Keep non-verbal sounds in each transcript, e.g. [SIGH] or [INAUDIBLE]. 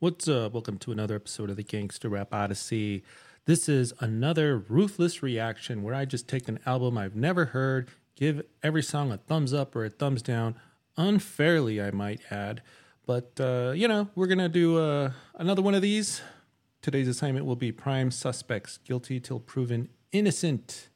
What's up? Welcome to another episode of the Gangster Rap Odyssey. This is another ruthless reaction where I just take an album I've never heard, give every song a thumbs up or a thumbs down, unfairly, I might add. But, uh, you know, we're going to do uh, another one of these. Today's assignment will be Prime Suspects Guilty Till Proven Innocent.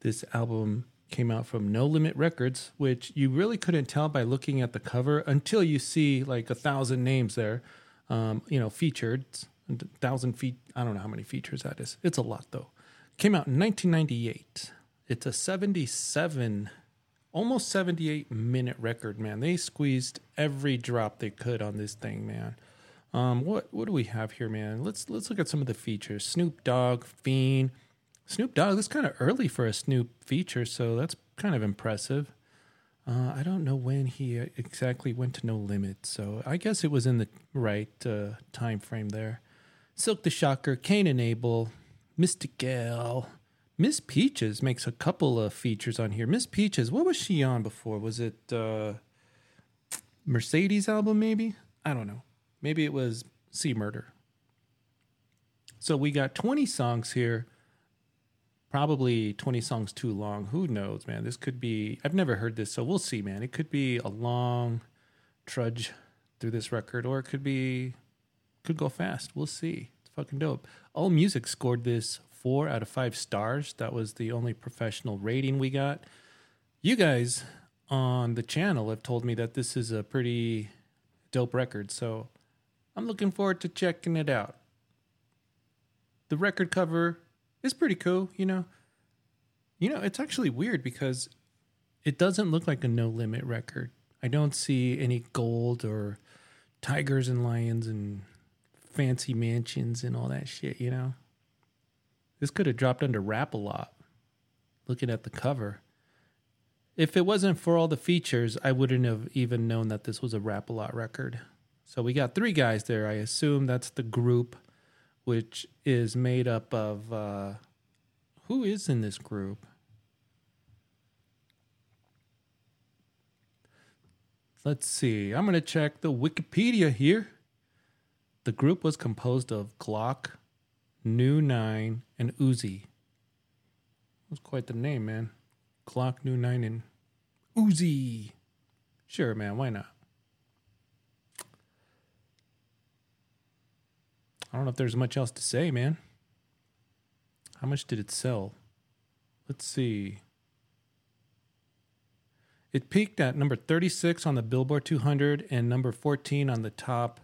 This album came out from No Limit Records, which you really couldn't tell by looking at the cover until you see like a thousand names there, um, you know, featured. Thousand feet. I don't know how many features that is. It's a lot though. Came out in 1998. It's a 77, almost 78 minute record, man. They squeezed every drop they could on this thing, man. Um, what what do we have here, man? Let's let's look at some of the features. Snoop Dogg, Fiend. Snoop Dogg, that's kind of early for a Snoop feature, so that's kind of impressive. Uh, I don't know when he uh, exactly went to No Limit, so I guess it was in the right uh, time frame there. Silk the Shocker, Cain and Abel, Mystikal, Miss Peaches makes a couple of features on here. Miss Peaches, what was she on before? Was it uh, Mercedes album? Maybe I don't know. Maybe it was C Murder. So we got 20 songs here probably 20 songs too long. Who knows, man? This could be, I've never heard this, so we'll see, man. It could be a long trudge through this record, or it could be, could go fast. We'll see. It's fucking dope. All Music scored this four out of five stars. That was the only professional rating we got. You guys on the channel have told me that this is a pretty dope record, so I'm looking forward to checking it out. The record cover is pretty cool, you know. You know, it's actually weird because it doesn't look like a no limit record. I don't see any gold or tigers and lions and fancy mansions and all that shit, you know. This could have dropped under Rap-A-Lot. Looking at the cover. If it wasn't for all the features, I wouldn't have even known that this was a Rap-A-Lot record. So we got three guys there. I assume that's the group which is made up of uh, who is in this group? Let's see. I'm going to check the Wikipedia here. The group was composed of Glock, New Nine, and Uzi. That's quite the name, man. Glock, New Nine, and Uzi. Sure, man. Why not? I don't know if there's much else to say, man. How much did it sell? Let's see. It peaked at number 36 on the Billboard 200 and number 14 on the top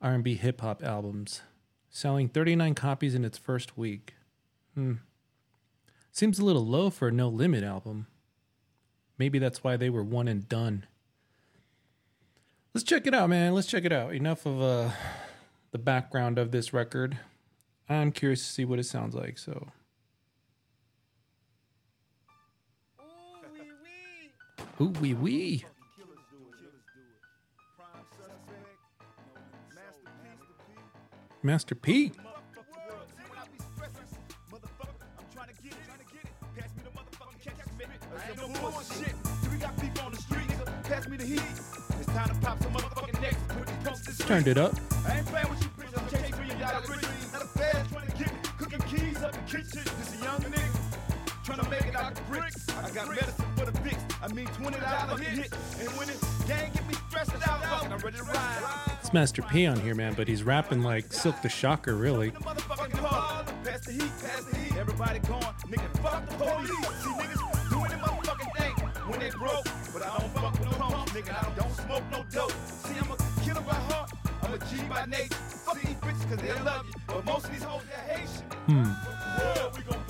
R&B hip hop albums, selling 39 copies in its first week. Hmm. Seems a little low for a No Limit album. Maybe that's why they were one and done. Let's check it out, man. Let's check it out. Enough of uh the background of this record. I'm curious to see what it sounds like. So. Ooh wee wee. Master P. Get me. The kitchen. This a young nigga. Trying to make it bricks. I got medicine for the fix. I mean $20 hit. And when it gang get me stressed out, I'm ready to ride. It's Master P on here, man, but he's rapping like Silk the Shocker, really. Pass the heat, pass the heat. Everybody going, nigga, fuck the police. See niggas doing the motherfucking thing when they broke. But I don't fuck with no pumps, nigga. I don't smoke no dope. See, I'm a killer by heart. I'm a G by nature. Fuck these bitches cause they love you. But most of these hoes, they hate you. Hmm.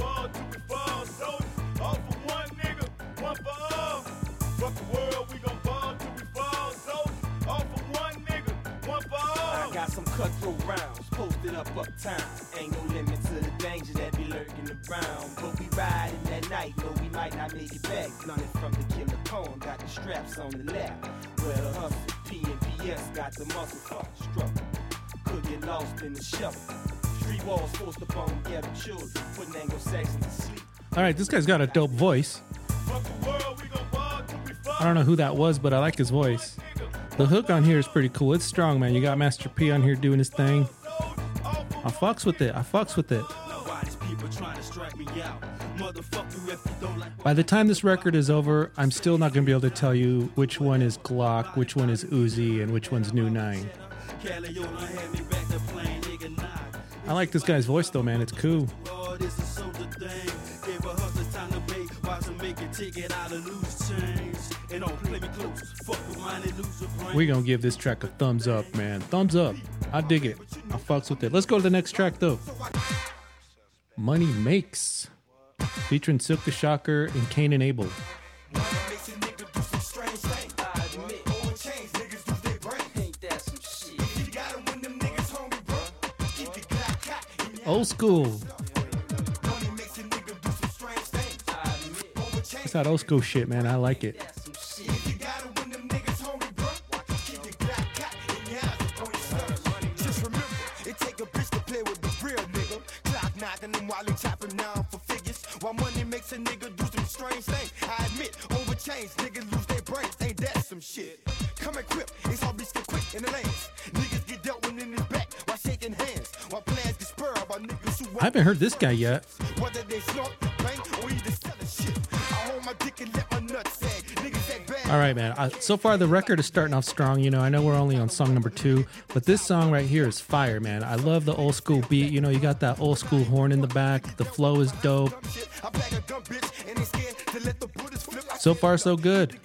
Rounds posted up uptown. Ain't no limit to the danger that be lurking around. But we riding that night, no, we might not make it back. Blunted from the killer cone, got the straps on the lap. Well, the hustle, P and PS got the muscle for the struggle. Could get lost in the shuffle. Street walls forced upon ghetto children, putting Anglo-Saxons to sleep. All right, this guy's got a dope voice. I don't know who that was, but I like his voice. The hook on here is pretty cool. It's strong, man. You got Master P on here doing his thing. I fucks with it. I fucks with it. By the time this record is over, I'm still not going to be able to tell you which one is Glock, which one is Uzi, and which one's New Nine. I like this guy's voice though, man. It's cool. We're gonna give this track a thumbs up, man. Thumbs up. I dig it. I fucks with it. Let's go to the next track though. Money Makes. Featuring Silk the Shocker and Cain and Abel. Old school. It's that old school shit, man. I like it. While he chopping down for figures. While money makes a nigga do some strange things. I admit, over change, niggas lose their brains. Ain't that some shit? Come equipped, it's all beast get quick in the lanes. Niggas get dealt with in his back while shaking hands. While plans get spurred by niggas who I haven't heard this guy yet. All right, man. Uh, so far, the record is starting off strong. You know, I know we're only on song number two, but this song right here is fire, man. I love the old school beat. You know, you got that old school horn in the back. The flow is dope. So far, so good.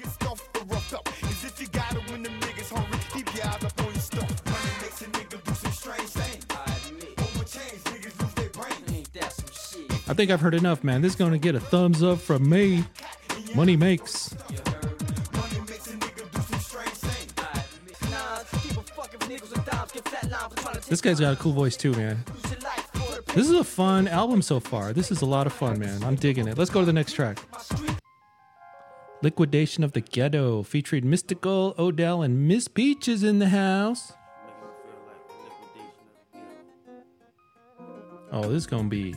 I think I've heard enough, man. This is going to get a thumbs up from me. Money makes. This guy's got a cool voice too, man. This is a fun album so far. This is a lot of fun, man. I'm digging it. Let's go to the next track. Liquidation of the Ghetto featuring Mystikal, O'Dell, and Miss Peaches in the house. Oh, this is gonna be.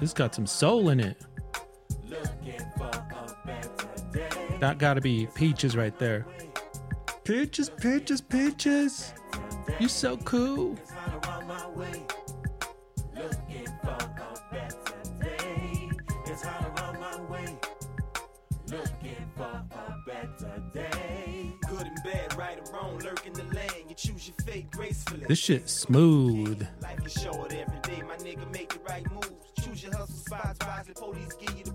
This got some soul in it. That gotta be Peaches right there. Peaches, Peaches, Peaches. You so cool. Good and bad, right or wrong, lurk in the lane. You choose your fate gracefully. This shit's smooth. Life is short every day, my nigga, make the right moves. Choose your hustle spots wisely, police give you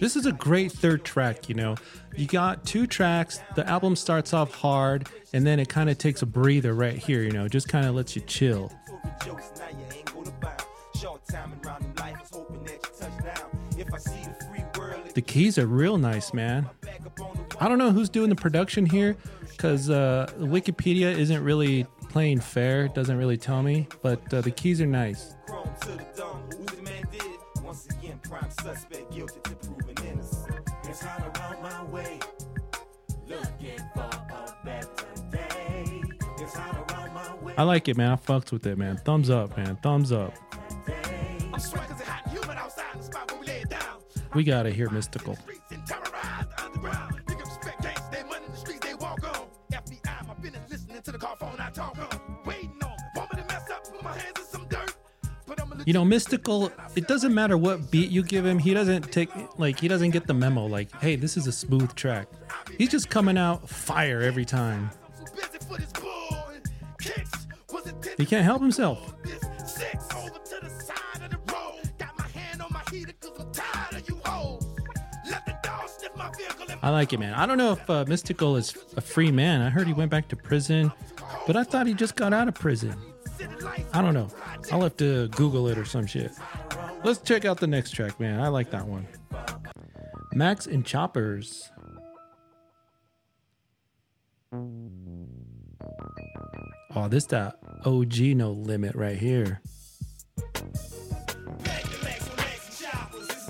This is a great third track, you know. You got two tracks, the album starts off hard, and then it kind of takes a breather right here, you know, just kind of lets you chill. the jokes, now you ain't gonna bound. Short time and round in life, is hoping that you touch down. If I see the free world, The keys are real nice, man. back up on the I don't know who's doing the production here because uh, Wikipedia isn't really playing fair, it doesn't really tell me, but uh, the keys are nice. Did? Once again, prime suspect, guilty to proving innocent. It's hard around my way. Looking for a better day. It's hard around my way. I like it, man. I fucks with it, man. Thumbs up, man. Thumbs up. I'm sweating 'cause it's hot, humid outside the spot where we lay it down. We gotta hear Mystikal. You know, Mystikal, it doesn't matter what beat you give him, he doesn't take, like, he doesn't get the memo, like, hey, this is a smooth track. He's just coming out fire every time. He can't help himself. I like it, man. I don't know if uh, Mystikal is a free man. I heard he went back to prison, but I thought he just got out of prison. I don't know. I'll have to Google it or some shit. Let's check out the next track, man. I like that one. Max and Choppers. Oh, this that OG no limit right here.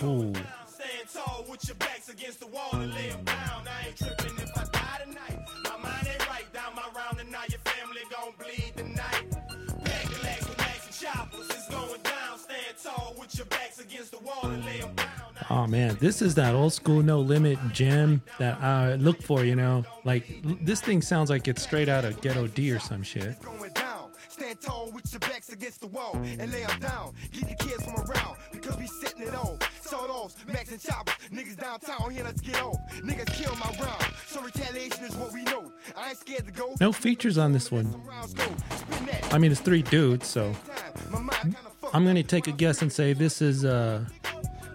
Ooh. Oh man, this is that old school no limit gem that I look for, you know? Like this thing sounds like it's straight out of Ghetto D or some shit. Stand tall with your backs against the wall and lay 'em down. Get the kids from around because we setting it on. Sawed offs, max and choppers. Niggas downtown here, let's get off. Niggas kill my round. So retaliation is what we know. I ain't scared to go. No features on this one. Rounds go. Spin that I mean, it's three dudes, so time. My mind kinda fucked. I'm gonna take a guess and say this is uh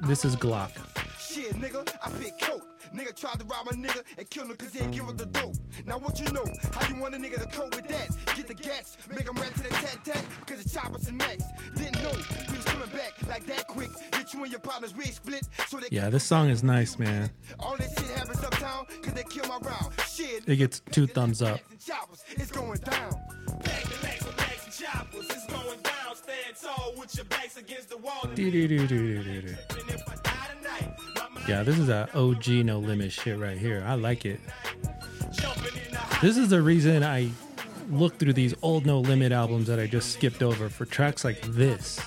this is Glock. Shit, nigga, I pick coke. Nigga tried to rob a nigga and kill him cause he ain't give her the dope. Now what you know? How you want a nigga to cope with that? Get the gats, make him rap to the tat tat, cause the choppers and max. Didn't know we was coming back like that quick. Get you and your partners wig split, so they Yeah, this song is nice, man. all this shit happens uptown, cause they kill my round. Shit, It gets two thumbs up. Yeah, this is that OG no limit shit right here. I like it. This is the reason I look through these old no limit albums that I just skipped over for tracks like this.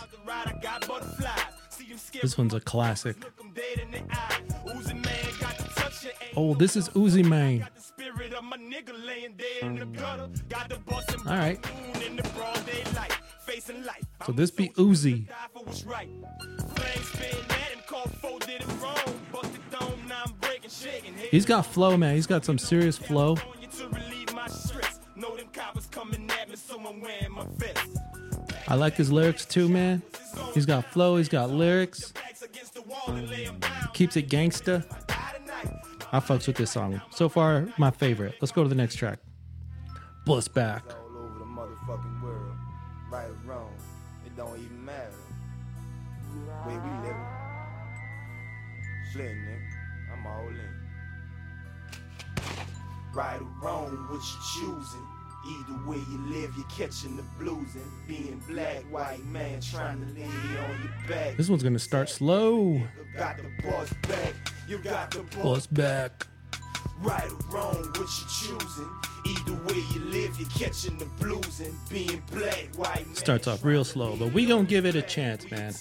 This one's a classic. Man. Oh, this is Uzi and All right. So this be Uzi. He's got flow, man. He's got some serious flow. I like his lyrics too, man. He's got flow, he's got lyrics, keeps it gangsta. I fucks with this song. So far, my favorite. Let's go to the next track. Bust back. Right or wrong, what you choosing? Either way you live, you're catching the blues and being black, white man trying to lay on your back. This one's gonna start slow. You got the boss back. You got the boss back. Right or wrong, what you choosing? Either way you live, you're catching the blues and being black, white man. Starts off real slow, but we gonna give it a chance, man.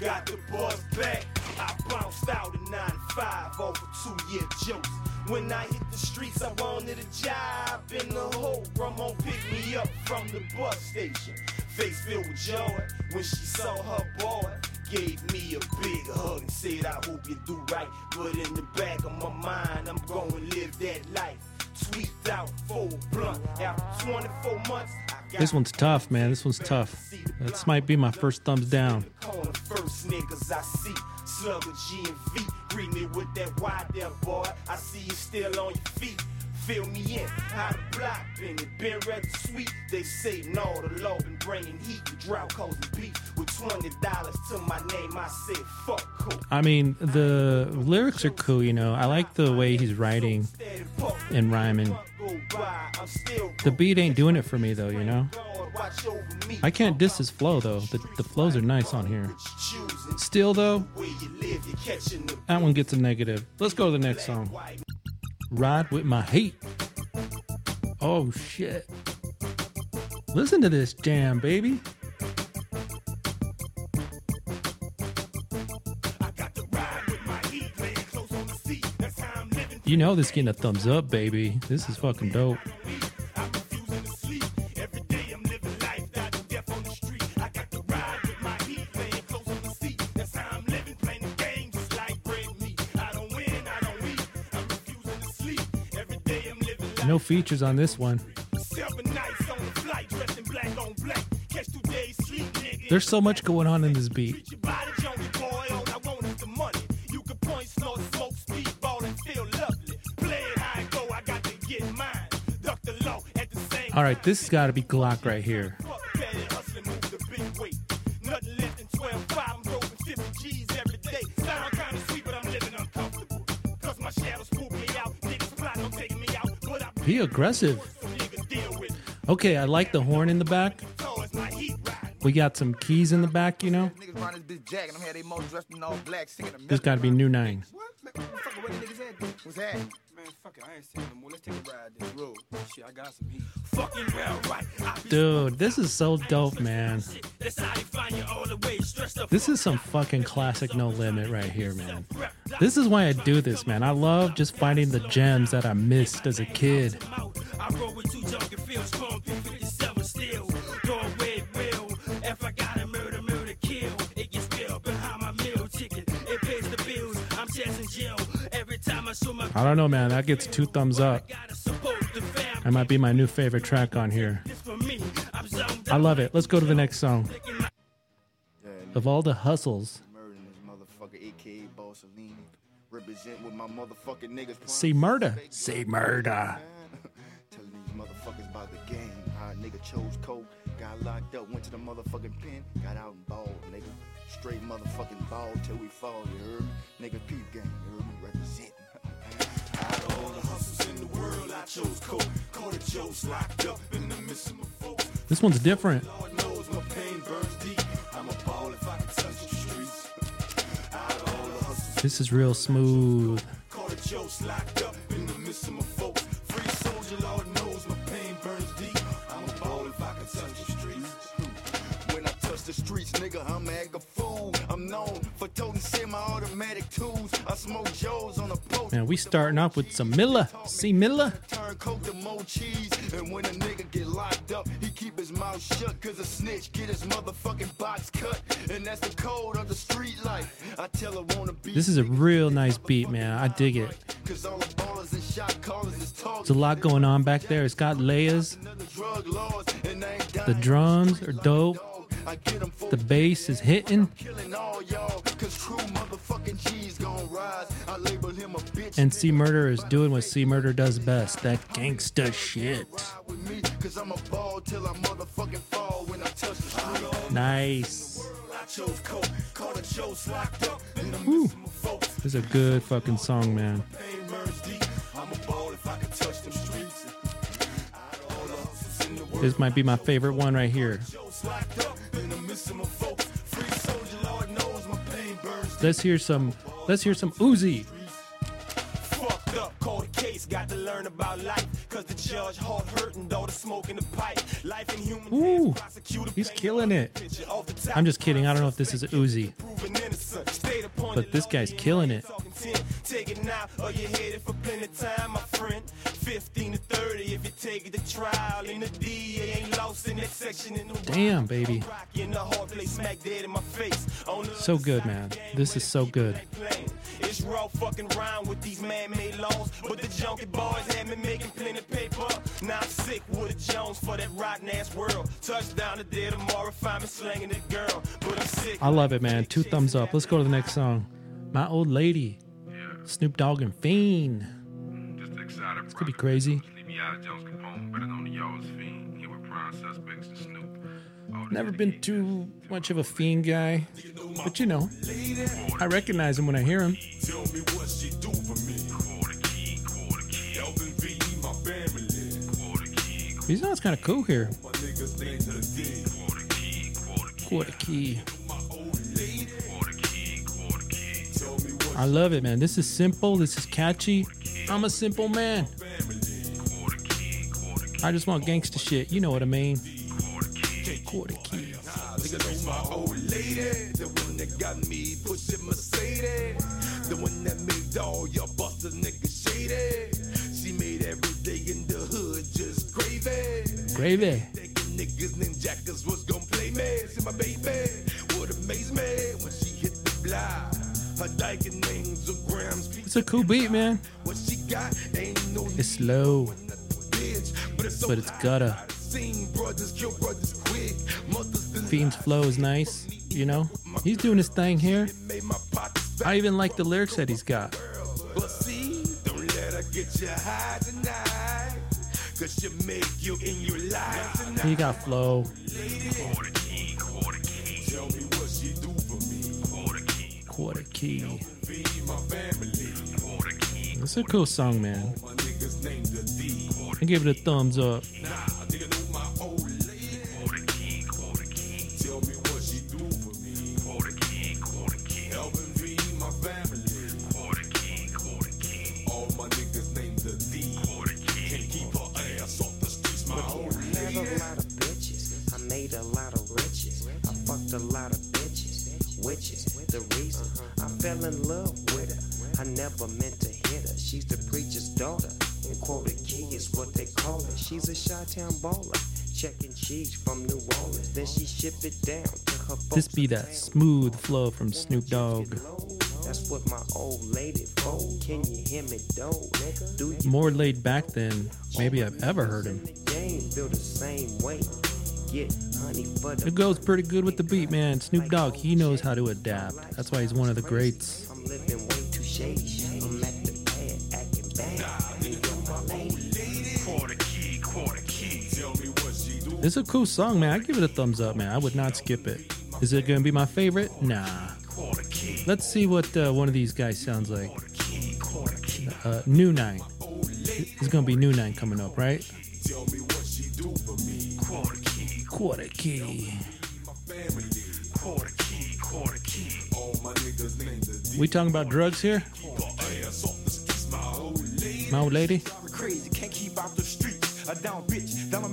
Got the boss back. I bounced out in 95 over two year jokes. When I hit the streets, I wanted a job in the hole. Grandma picked me up from the bus station. Face filled with joy when she saw her boy. Gave me a big hug and said, I hope you do right. But in the back of my mind, I'm gonna live that life. Tweaked out full blunt. After 24 months, This one's tough, man. This one's tough. This might be my first thumbs down. Slugger G and V. With that wide there, boy. I see you still on your feet. Fill me in. How the block been? It been rather sweet. They say no, the law been bringing heat and drought causing beef. With twenty dollars to my name, I said fuck cool. I mean, the lyrics are cool, you know. I like the way he's writing and rhyming. Go by, I'm still The beat ain't doing it for me, though, you know. Lord, watch over me. I can't diss his flow, though. The, the flows are nice on here. What you choosing? Still, though, Where you live, you're catching the that one gets a negative. Let's go to the next song. Ride with my hate. Oh shit. Listen to this jam, baby. Heat. You know this getting a thumbs up, baby. This is fucking dope. Features on this one. Seven nights on the flight, dressed in black on black. Catch two days sleep, nigga. There's so much going on in this beat. Your body junkie boy, all I want is the money. You can point, snort, smoke, speedball, and feel lovely. Play it how it go, I got to get mine. Duck the law at the same All right, this has got to be Glock right here. Be aggressive. some niggas deal with. Okay, I like the horn in the back. Towards my heat ride. We got some keys in the back, you know. This bitch jack and I'm had they most dressed in all black singing the This got to be new nine. What? Fuck where the niggas at? What's that? Man, fuck it, I ain't saying no more. Let's take a ride this road. Shit, I got some heat. fucking well right. Dude, this is so dope, man. That's how you find you all the way stressed up. This is some fucking classic No Limit right here, man. This is why I do this, man. I love just finding the gems that I missed as a kid. I roll with two junkie fields, strong through 57 steel. I show my I don't know, man. That gets two thumbs up. gotta support the family. That might be my new favorite track on here. It's for me. I'm zoned I love it. Let's go to the next song. Of all the hustles, murdering this motherfucker, aka Bossolini. Represent with my motherfucking niggas. C Murder. C Murder. [LAUGHS] Telling these motherfuckers about the game. How a nigga chose coke, got locked up, went to the motherfucking pen, got out and balled, nigga. Straight motherfucking ball till we fall, you heard me? Nigga, peep game, you heard me? Representing. Out of all the hustles in the world, I chose coke. Caught a locked up in the midst of my folks. This one's different. Lord knows my pain burns deep. I'm a ball if I can touch the streets. Out of all the hustles, This is real smooth. caught a locked up in the midst of my folks. Free soldier, Lord the streets, nigga, I'm act a fool. I'm known for toting semi-automatic tools. I smoke Joes on the post. Man, we starting off with some Miller. See Miller? Turn coke to more cheese. And when a nigga get locked up, he keep his mouth shut. Cause a snitch get his motherfucking box cut. And that's the code of the street life. I tell her wanna be. This is a real nice beat, man. I dig it. Cause all the ballers and shot callers is talking. There's a lot going on back there. It's got layers. Another drug laws, and I ain't The drums are dope. The bass is hitting. And C Murder is doing what C Murder does best that gangsta shit. Nice. Woo. This is a good fucking song, man. This might be my favorite one right here. Let's hear some. Let's hear some Uzi. Fucked up, cold case, got to learn about life. Cause the judge heart hurting, though the smoke in the pipe. Life in human Ooh, he's killing it. picture of the top I'm just kidding. I don't know if this is Uzi. proven innocent. Stayed upon But this guy's killing it. Talking 10. Take it now, or you're headed for plenty time, my friend. 15 to 30 if you take it to trial. And the DA ain't lost in that section in the Damn, baby. In the hard place, smack dead in my face. On So good, man. of the game, This is so good. It's raw fucking round with these man-made laws, but the junkie boys had me making plenty paper. Now I'm sick with Jones for that rotten ass world. Touchdown today, tomorrow find me slanging the girl, but I'm sick. I love it, man. Two thumbs up. Let's go to the next song. My old lady. Snoop Dogg and Fiend. Just excited. This could be crazy. Sleepy Eyes Jones Capone, better known to y'all as Fiend. Here with prime suspects and Snoop. All this Never been too much of a Fiend guy, but you know, I recognize him when I hear him. Tell me what she do for me. Quarter key, quarter key, Helping feed my family. quarter key, He sounds kind of cool here. My niggas stand to the D. quarter key, I love it, man. This is simple. This is catchy. I'm a simple man. I just want gangster shit. You know what I mean. quarter key. My old lady, the one that got me pushing Mercedes, the one that made all your niggas shady. She made every day in the hood just gravy. Gravy. Thinking niggas was gonna play me. See my baby would amaze me when she hit the block. Her dyke names of grams. It's a cool beat, man. What she got ain't no It's slow, but it's so but it's gutter. Seen brothers kill brothers quick. Fiend's flow is nice. You know, he's doing his thing here. made my pockets fat. I even like the lyrics that he's got. But see, don't Quarter key. It's a cool song, man. I give it a thumbs up. Chi-Town baller. Checking cheese from New Orleans. Then she ship it down to her. This be that smooth flow from Snoop Dogg. That's what my old lady for. Can you hear me, though. Do More laid back than maybe I've ever heard him. the game feel the same way? Get honey for the It goes pretty good with the beat, man. Snoop Dogg, he knows how to adapt. That's why he's one of the greats. It's a cool song, man. I give it a thumbs up, man. I would not skip it. Is it gonna be my favorite? Nah. Let's see what uh, one of these guys sounds like. Uh, New Nine. It's gonna be New Nine coming up, right? Quarter key, We talking about drugs here? My old lady. Crazy, can't keep out the streets. A down bitch, that'll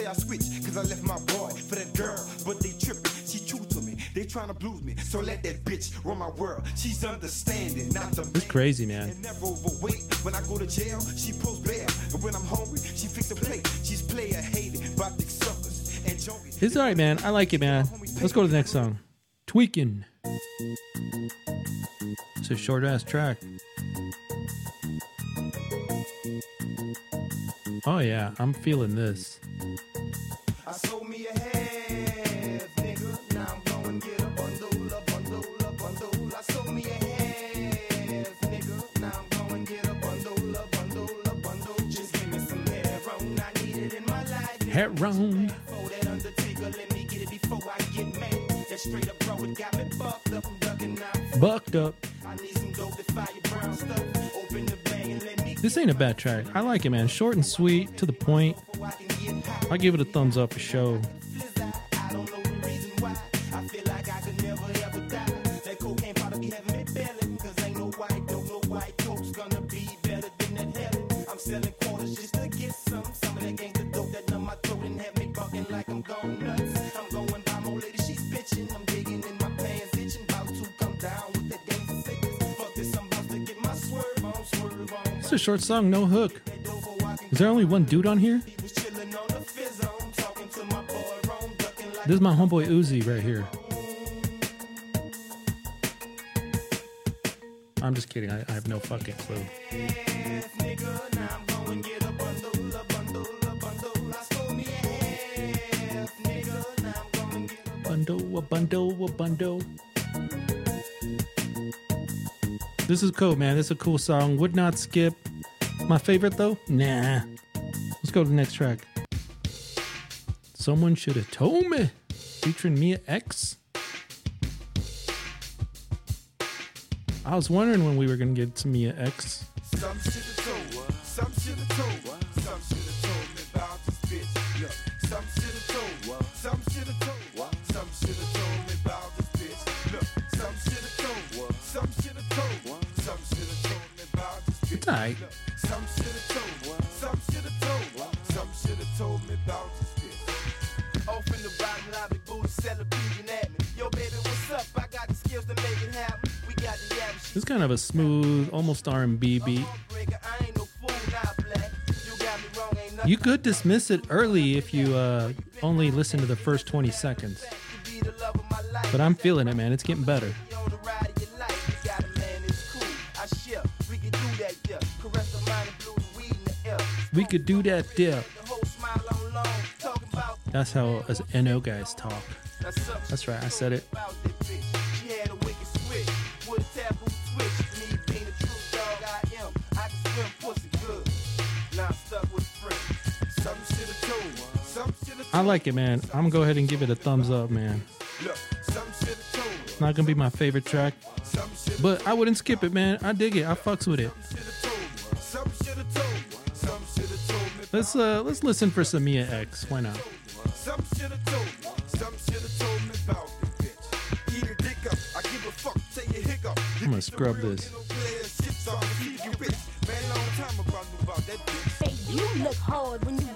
say I switch, cause I left my boy for that girl. But they tripping, she true to me. They tryna blues me, so let that bitch run my world. She's understanding, not the It's crazy, man. and never overweight. When I go to jail, she pulls bail. And when I'm hungry, she fix a plate. She's player hated by big suckers and junkies. It's alright, man. I like it, man. Let's go to the next song. Tweaking. It's a short ass track. Oh, yeah. I'm feeling this. Bag and let me This ain't a bad track. I like it, man. Short and sweet, to the point. I give it a thumbs up for show. Short song, no hook. Is there only one dude on here? This is my homeboy Uzi right here. I'm just kidding. I, I have no fucking clue. Bundle, a bundle, a bundle. This is cool, man. This is a cool song. Would not skip. My favorite though? Nah. Let's go to the next track. Someone should have told me. Featuring Mia X. I was wondering when we were gonna get to Mia X. kind of a smooth, almost R&B beat. You could dismiss it early if you uh, only listen to the first 20 seconds. But I'm feeling it, man. It's getting better. We could do that, about That's how us NO guys talk. That's right, I said it. I like it, man. I'm gonna go ahead and give it a thumbs up, man. Not gonna be my favorite track, but I wouldn't skip it, man. I dig it. I fucks with it. Let's uh let's listen for some Mia X. Why not? I'm gonna scrub this. Hey, you look hard when you.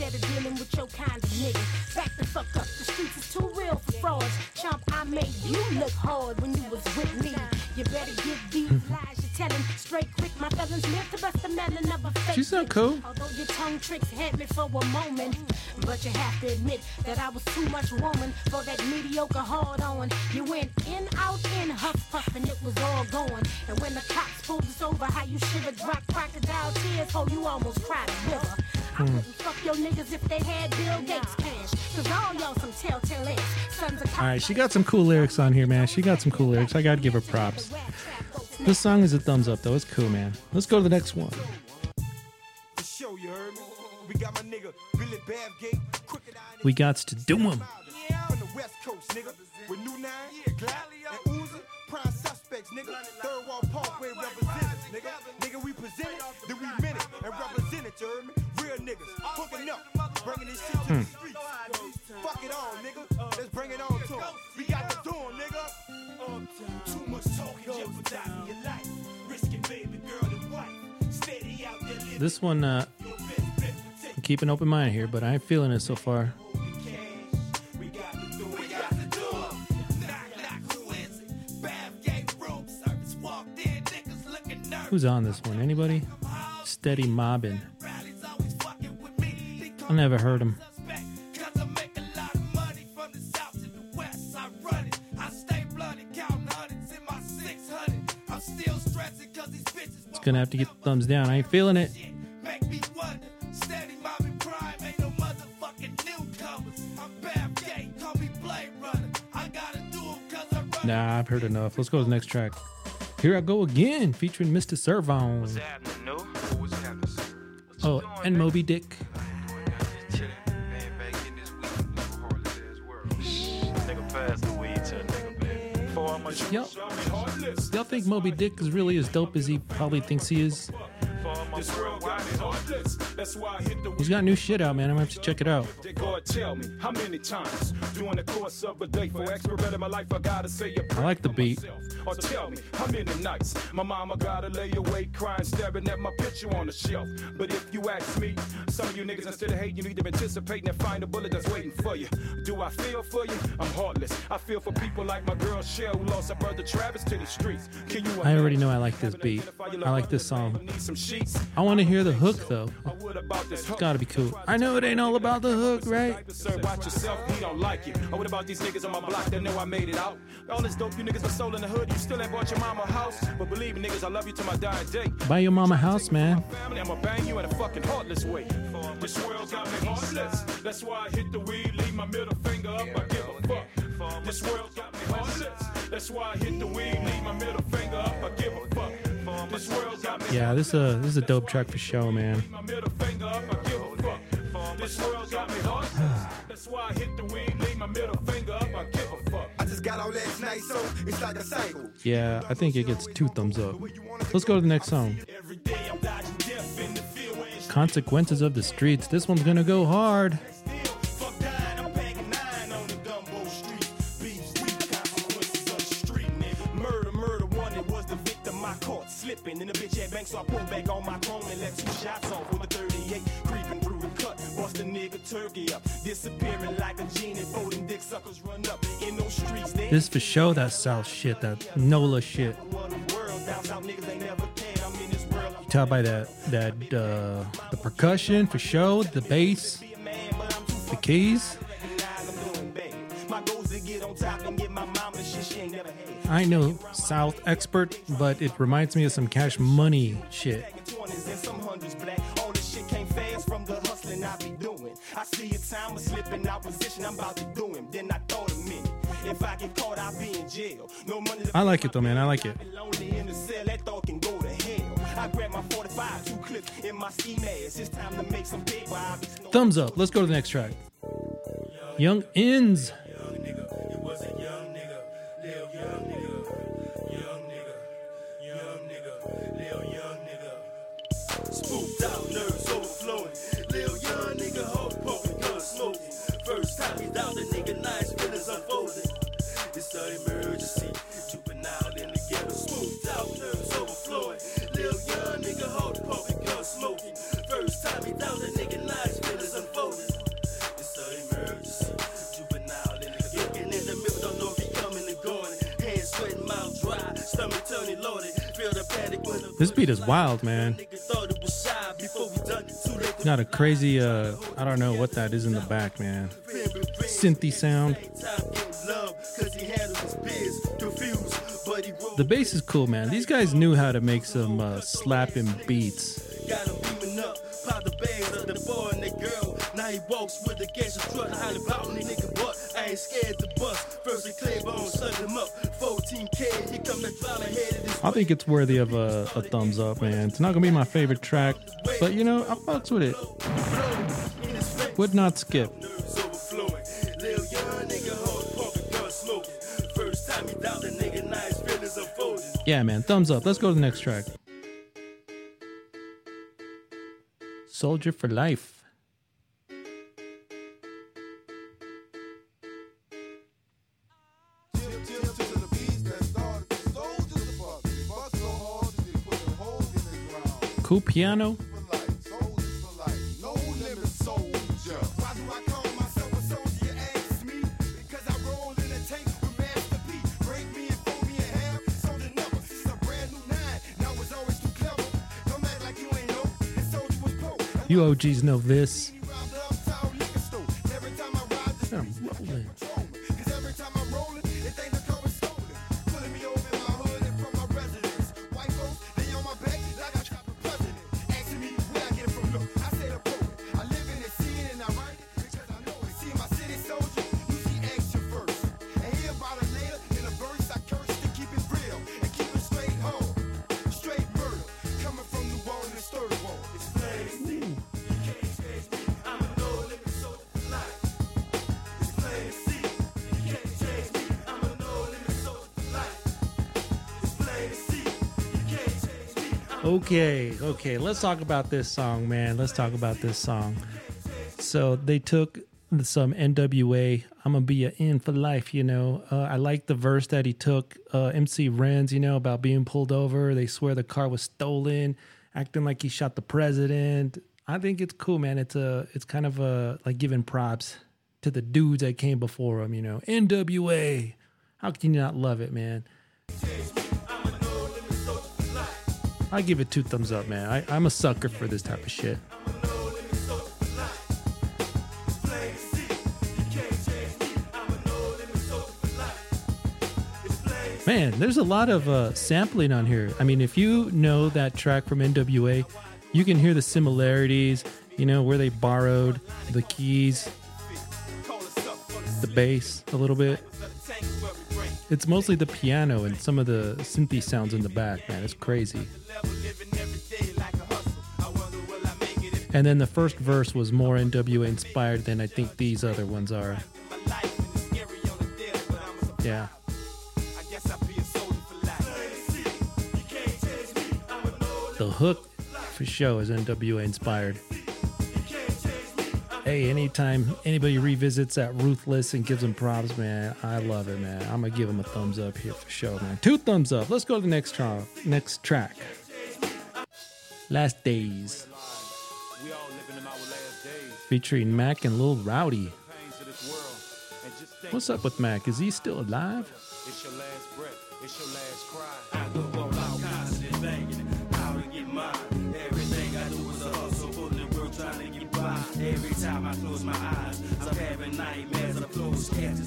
Instead of dealing with your kind of nigga. Back the fuck up, the streets is too real for frauds. Chump, I made you look hard when you was with me. You better get these lies you're telling straight quick. My felons live to bust the melon of a fake. She sound cool. Although your tongue tricks had me for a moment. But you have to admit that I was too much woman for that mediocre hard on. You went in, out, in, huff, puff, and it was all gone. And when the cops pulled us over, how you shiver, drop crocodile tears, oh, you almost cried a river. I wouldn't fuck your niggas if they had Bill Gates cash. Cause all y'all some telltale ass. Sons of All right, she got some cool lyrics on here, man. She got some cool lyrics. I gotta give her props. This song is a thumbs up, though. It's cool, man. Let's go to the next one. For sure, you heard me. We got my nigga Billy Babgate, crooked eye We got to do 'em. From the West Coast, nigga. With New Nine, Glally, and Uzi, prime suspects, nigga. Third Wall Parkway representatives, nigga. Nigga, we present it, then we meant it, and represent it, you heard me? Real niggas, hooking up, bringing this shit to the streets. Fuck it all, nigga. Let's bring it on to 'em. We got to do 'em, nigga. Too much talking jeopardizing your life. Risking baby girl and wife. Steady out there living This one, uh, your best keep an open mind here, but I ain't feeling it so far. the cash. We got to do it. We got to do it. Knock, knock, who is it? Bath game room service walked in. Niggas looking nervous. Who's on this one? Anybody? Steady mobbing. I never heard him. suspect. Cause I make a lot of money from the south to the west. I run it. I stay bloody, counting hundreds in my 600. I'm still stressing cause these bitches It's gonna have to get the thumbs down. I ain't feeling it. shit make me wonder. Steady mobbing prime, ain't no motherfucking newcomers. I'm Bam Gay, call me Blade Runner. I gotta do 'em cause I run Nah, I've heard enough. Let's go to the next track. Here I go again, featuring Mr. Serv-On. happening, no? What's happening, sir? What you Oh, and? Moby Dick. Y'all, y'all think Moby Dick is really as dope as he probably thinks he is? This got me heartless. That's why I hit He's got new shit out, man. I'm gonna have to check it out. Did God tell me how many times during the course of a day for expert in my life I gotta say a prayer I like the beat. Or tell me how many nights my mama gotta lay awake crying, staring at my picture on the shelf. But if you ask me, some of you niggas instead of hating, you need to anticipate and find a bullet that's waiting for you. Do I feel for you? I'm heartless. I feel for people like my girl Shell who lost her brother Travis to the streets. Can you I already know I like this beat. I like this song. Need some sheets? I want to hear the hook though. Or what about this hook? Gotta be cool. I know it ain't all about the hook, right? Watch yourself, he don't like it. Or what about these niggas on my block that know I made it out? All this dope you niggas are sold in the hood, you still ain't bought your mama a house. But believe me, niggas, I love you to my dying day. Buy your mama a house, man. I'ma bang you in a fucking heartless way. This world got me heartless. That's why I hit the weed, leave my middle finger up, I give a fuck. This world got me heartless. That's why I hit the weed, leave my middle finger up, I give a fuck. Yeah, this is a this is a dope track for show, man. my middle finger up, I give a fuck. This world got me heartless. That's why I hit the weed, leave my middle finger up, I give a fuck. I just got all last night, so it's like a cycle. Yeah, I think it gets two thumbs up. Let's go to the next song. Every day I'm dodging death in the field where it's Consequences of the streets. This one's gonna go hard. In the bitch had bank, so I pulled back on my chrome and let two shots off with a 38. Creeping through the cut, bust a nigga turkey up. Disappearing like a genie, folding dick suckers run up in those streets. This for show that South shit, that NOLA shit. what the world down south niggas ain't never cared. I'm in this world. I'm Tell by that that uh, the percussion for show, the bass, be a man, but I'm too the keys. My goals to get on top and get my mama shit she ain't never had. I know South expert, but it reminds me of some Cash Money shit. Back in 20s and some hundreds black. All this shit came fast from the hustling I like it though, man. I like it. Lonely in the cell, that thought can go to hell. I grab my 45, two clips in my ski mask. It's time to make some paper. I'll be snoring. Thumbs up. Let's go to the next track. Young Ends. out, the nigga nice when it's unfolding. It's an emergency, juvenile in the ghetto, smoothed out, nerves overflowing. Little young nigga, gun smoking. First time he the nigga nice when it's unfolding. It's an emergency, juvenile in the ghetto. Looking in the mirror, don't know if he coming or going. Hands sweating, mouth dry, stomach turning loaded. Feel the panic when the This beat is wild, man. Nigga thought it was shy before we done it. Got a crazy, uh, I don't know what that is in the back, man. Synthy sound. The bass is cool, man. These guys knew how to make some uh, slapping beats. Now walks with the gas and truck, hollering about me, nigga, but I ain't scared to bust. First the Claiborne, suck him up. 14K, here come the driver head of this. I think it's worthy of a, a thumbs up, man. It's not gonna be my favorite track, but you know, I fucks with it. Would not skip. nerves overflowing. Lil young nigga, hard pumping, gun smoking. First time he doubt the nigga, now his feelings unfolding. Yeah, man, thumbs up. Let's go to the next track. Soldier for Life. Pro. And You OGs know this. Okay, okay, let's talk about this song, man. Let's talk about this song. So they took some NWA. I'm gonna be a in for life, you know. Uh, I like the verse that he took. Uh, MC Ren's, you know, about being pulled over. They swear the car was stolen, acting like he shot the president. I think it's cool, man. It's a, it's kind of a like giving props to the dudes that came before him. You know, NWA. How can you not love it, man? I give it two thumbs up, man. I, I'm a sucker for this type of shit. Man, there's a lot of uh, sampling on here. I mean, if you know that track from NWA, you can hear the similarities, you know, where they borrowed the keys, the bass a little bit. It's mostly the piano and some of the synthy sounds in the back, man. It's crazy. And then the first verse was more NWA inspired than I think these other ones are. Yeah. The hook for sure is NWA inspired. Hey, anytime anybody revisits that Ruthless and gives them props, man, I love it, man. I'm gonna give them a thumbs up here for sure, man. Two thumbs up. Let's go to the next track. Next track. Last Days, featuring Mac and Lil Rowdy. What's up with Mac? Is he still alive?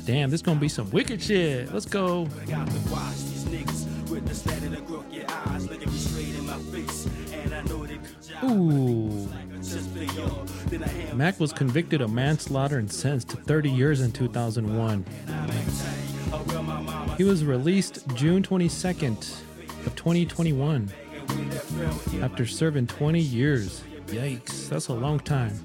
Damn, this gonna be some wicked shit. Let's go. I got to watch these niggas with the slant and the crooked eyes, looking me straight in my face. And I know they be Ooh. like I just been young. Then I hand Mac was convicted of manslaughter and sentenced to 30 years in 2001. He was released June 22nd of 2021 after serving 20 years. Yikes, that's a long time.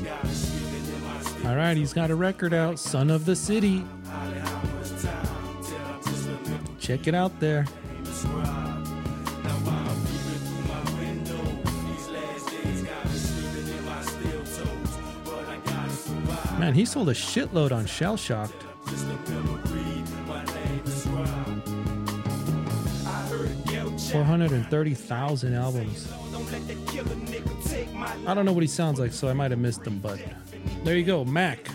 Got me sleeping in my sleep. All right, he's got a record out, Son of the City. Check it out there. Now. Man, he sold a shitload on Shell Shocked. 430,000 albums. I don't know what he sounds like, so I might have missed him, but there you go, Mac.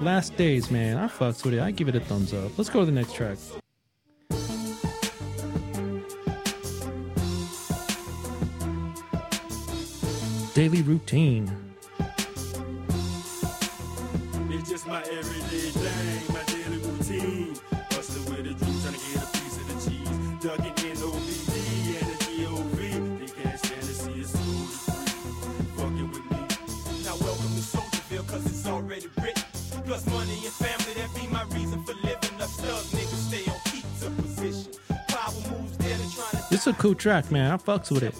Last Days, man. I fucks with it. I give it a thumbs up. Let's go to the next track. Daily Routine. Is a cool track, man. I fucks with it.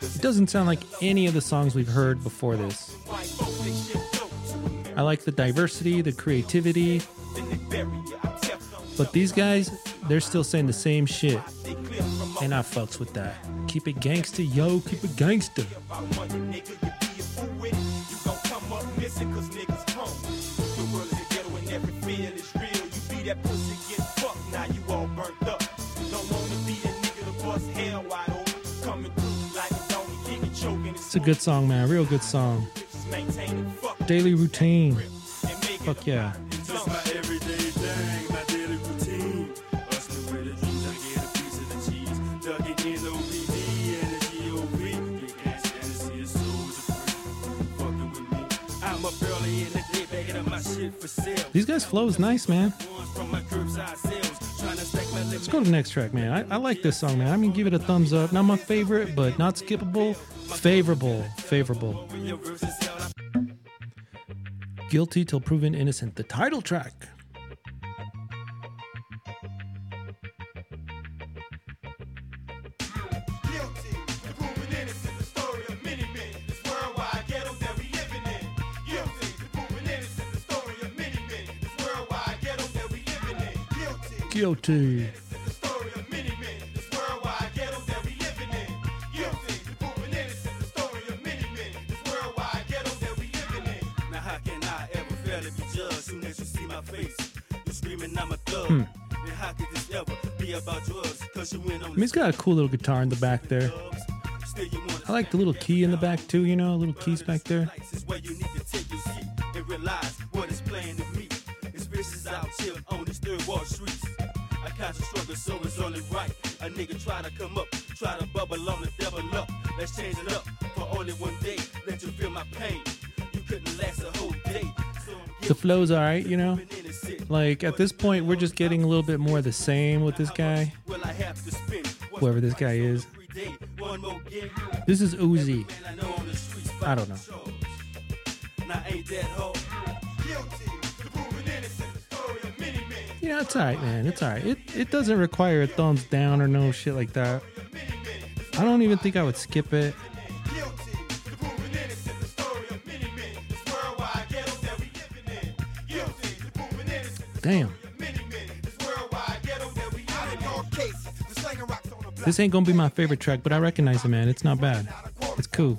it, doesn't sound like any of the songs we've heard before this. I like the diversity, the creativity, but these guys, they're still saying the same shit. And I fucks with that. Keep it gangster, yo. Keep it gangster. Missing cause niggas home. The world is a ghetto and every feel is real. You be that pussy, get fucked, now you all burnt up. Don't wanna be that nigga to bust hell wide open. Coming through like a donkey, kicking, choking. It's a good song, man. Real good song. Daily routine. and make it Fuck yeah. These guys' flow is nice, man. Let's go to the next track, man. I, I like this song, man. I mean, give it a thumbs up. Not my favorite, but not skippable. Favorable. Favorable. Guilty till proven innocent. The title track. Hmm. went on I mean, he's got a cool little guitar in the back there. clubs. Still you wanna I like the little key in the back too. You know, little keys back there. Lights is where you need to take your seat and realize what is playing to me. It's vicious out here on these third wall streets. I conscious struggle, so it's only right. A nigga try to come up, try to bubble on the devil up. Let's change it up for only one day. Let you feel my pain. You couldn't last a whole day. So The flow's alright, you know. Like at this point, we're just getting a little bit more of the same with this guy. Will I have to spend what's Whoever this guy is. of every day? One more game. This is Uzi. Man, I know on the streets I don't know. Men. Yeah, it's alright, man. It's alright. It it doesn't require a thumbs down or no shit like that. I don't even think I would skip it. Damn. All. This ain't gonna be my favorite track, but I recognize it, man. It's not bad. It's cool.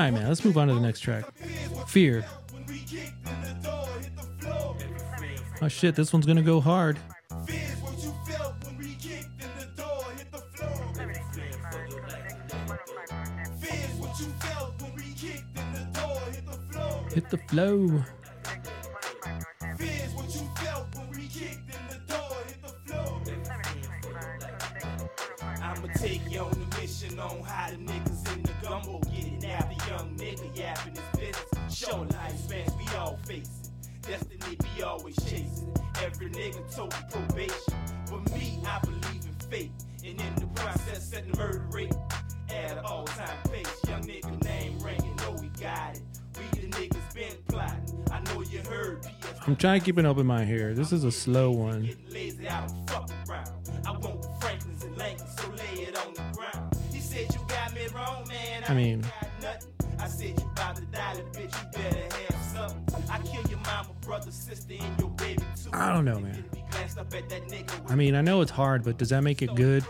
All right, man. Let's move on to the next track. Fear. Oh shit, this one's gonna go hard. Hit the flow. I'ma take you on a mission on how the niggas in gumbo get it. Now the young nigga yapping his business. Show life we all facing. Destiny be always chasing. Every nigga told probation. But me, I believe in fate. And in the process, setting murder rate at an all-time pace. Young nigga name ringing, know we got it. We the niggas been plotting. I know you heard PS I'm trying to keep an open mind here. This is a slow one. I mean. I said you bout to die, bitch, you better have something. I kill your brother, sister, and your baby too. I don't know, man. I mean, I know it's hard, but does that make it good?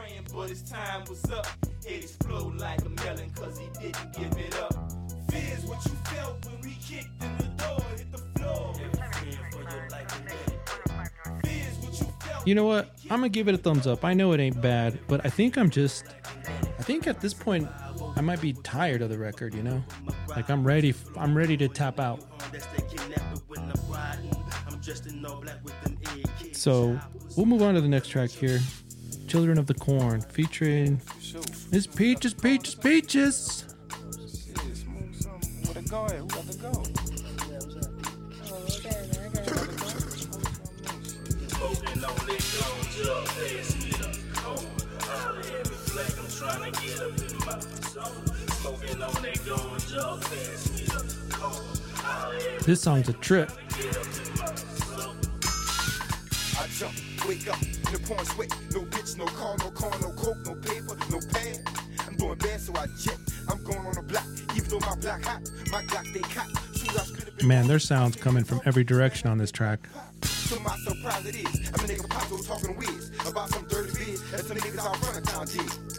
You know what? I'm gonna give it a thumbs up. I know it ain't bad, but I think I'm just. I think at this point, I might be tired of the record. You know, like I'm ready. I'm ready to tap out. So we'll move on to the next track here. Children of the Corn featuring Miss Peaches, Peaches, Peaches. Flag, I'm trying to get up in my zone. Smoking on that gone jug, pass it up. Oh, holla This song's a trip. get up in my zone. I jump, wake up, the pouring sweat. No bitch, no car, no car, no coke, no paper, no pad. I'm doing bad, so I jet. I'm going on the block, even though my block hot. My Glock they cop. Shoot, I spit a bit Man, there's sounds coming from every direction on this track. To my surprise, it is. I'm a nigga Paco talking whiz about some dirty biz that some niggas out front of town did.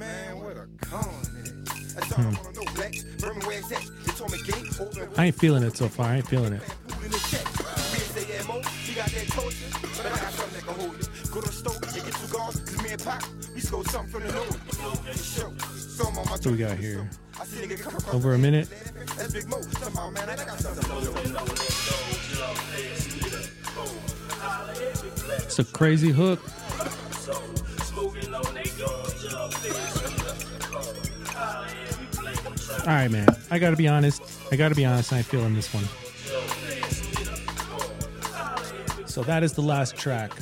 Man, what a con is. That's all I wanna know, black. Berman, where it's at? They told me game open. I ain't feeling it so far. I ain't feeling it. Poop in the check. We say ammo, she got that torture, but I got something that can hold it. Go to the store and get two guards, cause me and Pop, we stole something from the nose. So I'm on my What do we got here? I see nigga come across Over a minute. That's Big Mo. Somehow, man, I got something to. It's a crazy hook. All right, man. I gotta be honest. I gotta be honest. I feel feeling this one. So that is the last track.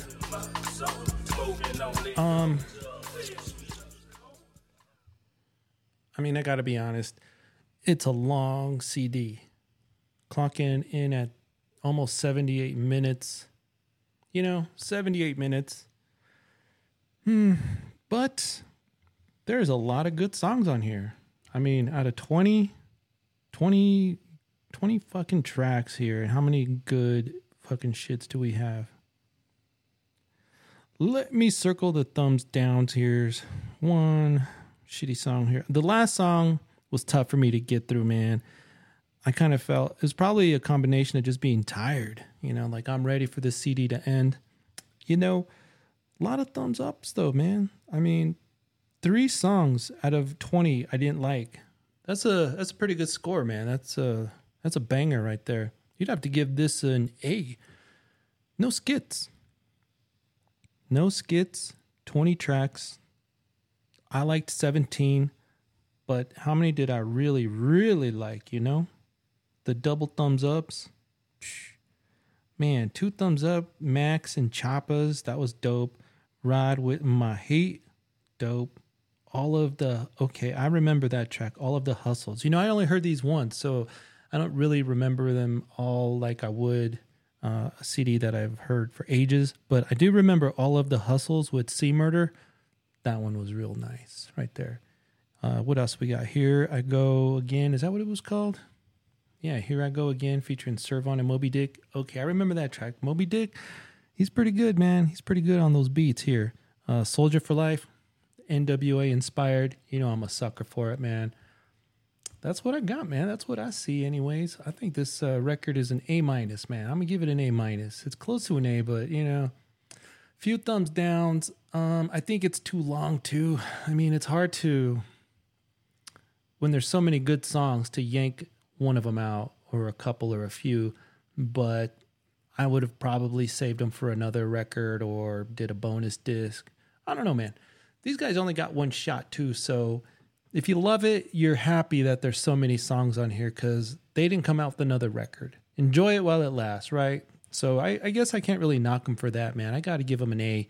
Um, I mean, I gotta be honest. It's a long CD. Clocking in at almost 78 minutes. You know, 78 minutes. Hmm. But there's a lot of good songs on here. I mean, out of 20, 20, 20 fucking tracks here, how many good fucking shits do we have? Let me circle the thumbs downs here. One shitty song here. The last song was tough for me to get through, man. I kind of felt it was probably a combination of just being tired, you know, like I'm ready for this CD to end. You know, a lot of thumbs ups though, man. I mean, three songs out of 20 I didn't like. That's a that's a pretty good score, man. That's a that's a banger right there. You'd have to give this an A. No skits. No skits, 20 tracks. I liked 17, but how many did I really really like, you know? The double thumbs ups. Man, two thumbs up, Max and Choppas, that was dope. Ride with my heat, dope all of the okay i remember that track all of the hustles. You know i only heard these once so i don't really remember them all like i would uh, a cd that i've heard for ages but i do remember all of the hustles with c murder. That one was real nice right there. Uh, what else we got? Here i go again. Is that what it was called? Yeah here i go again featuring Serv-On and moby dick. Okay i remember that track. Moby dick he's pretty good man. He's pretty good on those beats here. Uh, soldier for life NWA inspired. You know, I'm a sucker for it, man. That's what I got, man. That's what I see, anyways. I think this uh, record is an A minus, man. I'm gonna give it an A minus. It's close to an A, but you know, few thumbs downs. Um, I think it's too long too. I mean, it's hard to when there's so many good songs to yank one of them out or a couple or a few, but I would have probably saved them for another record or did a bonus disc. I don't know, man. These guys only got one shot too, so if you love it, you're happy that there's so many songs on here because they didn't come out with another record. Enjoy it while it lasts, right? So I, I guess I can't really knock them for that, man. I got to give them an A.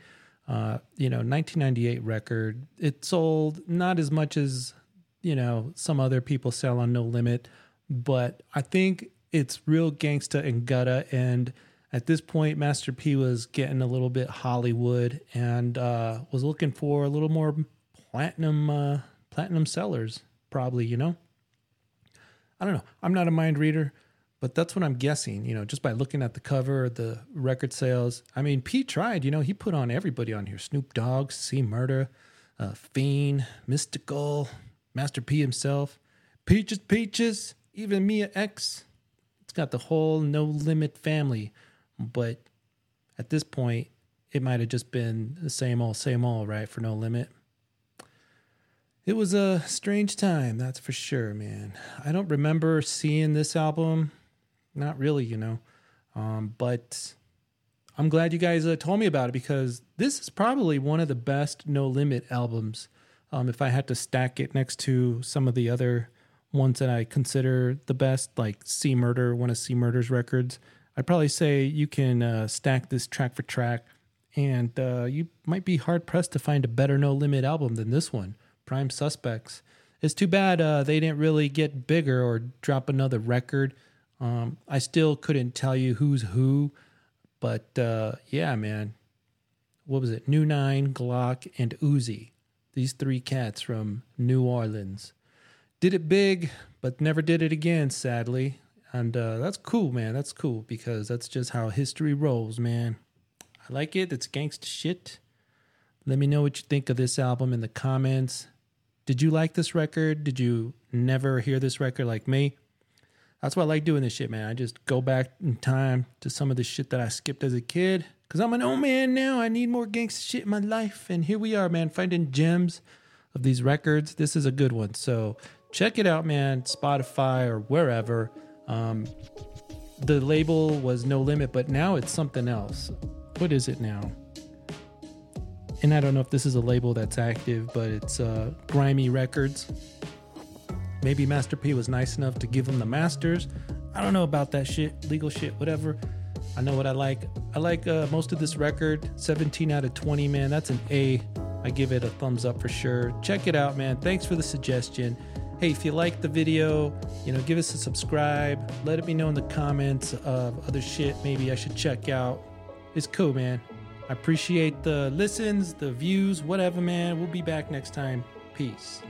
Uh, you know, 1998 record. It sold not as much as you know some other people sell on No Limit, but I think it's real gangsta and gutta. And at this point, Master P was getting a little bit Hollywood and uh, was looking for a little more platinum uh, platinum sellers, probably. You know, I don't know. I'm not a mind reader, but that's what I'm guessing, you know, just by looking at the cover, the record sales. I mean, P tried, you know, he put on everybody on here Snoop Dogg, C Murder, uh, Fiend, Mystikal, Master P himself, Peaches Peaches, even Mia X. It's got the whole No Limit family. But at this point, it might have just been the same old, same old, right, for No Limit. It was a strange time, that's for sure, man. I don't remember seeing this album. Not really, you know. Um, but I'm glad you guys uh, told me about it because this is probably one of the best No Limit albums. Um, if I had to stack it next to some of the other ones that I consider the best, like C Murder, one of C Murder's records, I'd probably say you can uh, stack this track for track, and uh, you might be hard pressed to find a better No Limit album than this one, Prime Suspects. It's too bad uh, they didn't really get bigger or drop another record. Um, I still couldn't tell you who's who, but uh, yeah, man. What was it? New Nine, Glock, and Uzi. These three cats from New Orleans did it big, but never did it again, sadly. And uh, that's cool, man. That's cool because that's just how history rolls, man. I like it. It's gangsta shit. Let me know what you think of this album in the comments. Did you like this record? Did you never hear this record like me? That's why I like doing this shit, man. I just go back in time to some of the shit that I skipped as a kid. Cause I'm an old man now. I need more gangsta shit in my life. And here we are, man, finding gems of these records. This is a good one. So check it out, man. Spotify or wherever. Um, the label was No Limit, but now it's something else. What is it now? And I don't know if this is a label that's active, but it's uh, Grimy Records. Maybe Master P was nice enough to give him the masters. I don't know about that shit, legal shit, whatever. I know what I like. I like uh, most of this record. 17 out of 20, man. That's an A. I give it a thumbs up for sure. Check it out, man. Thanks for the suggestion. Hey, if you like the video, you know, give us a subscribe. Let me know in the comments of other shit maybe I should check out. It's cool, man. I appreciate the listens, the views, whatever, man. We'll be back next time. Peace.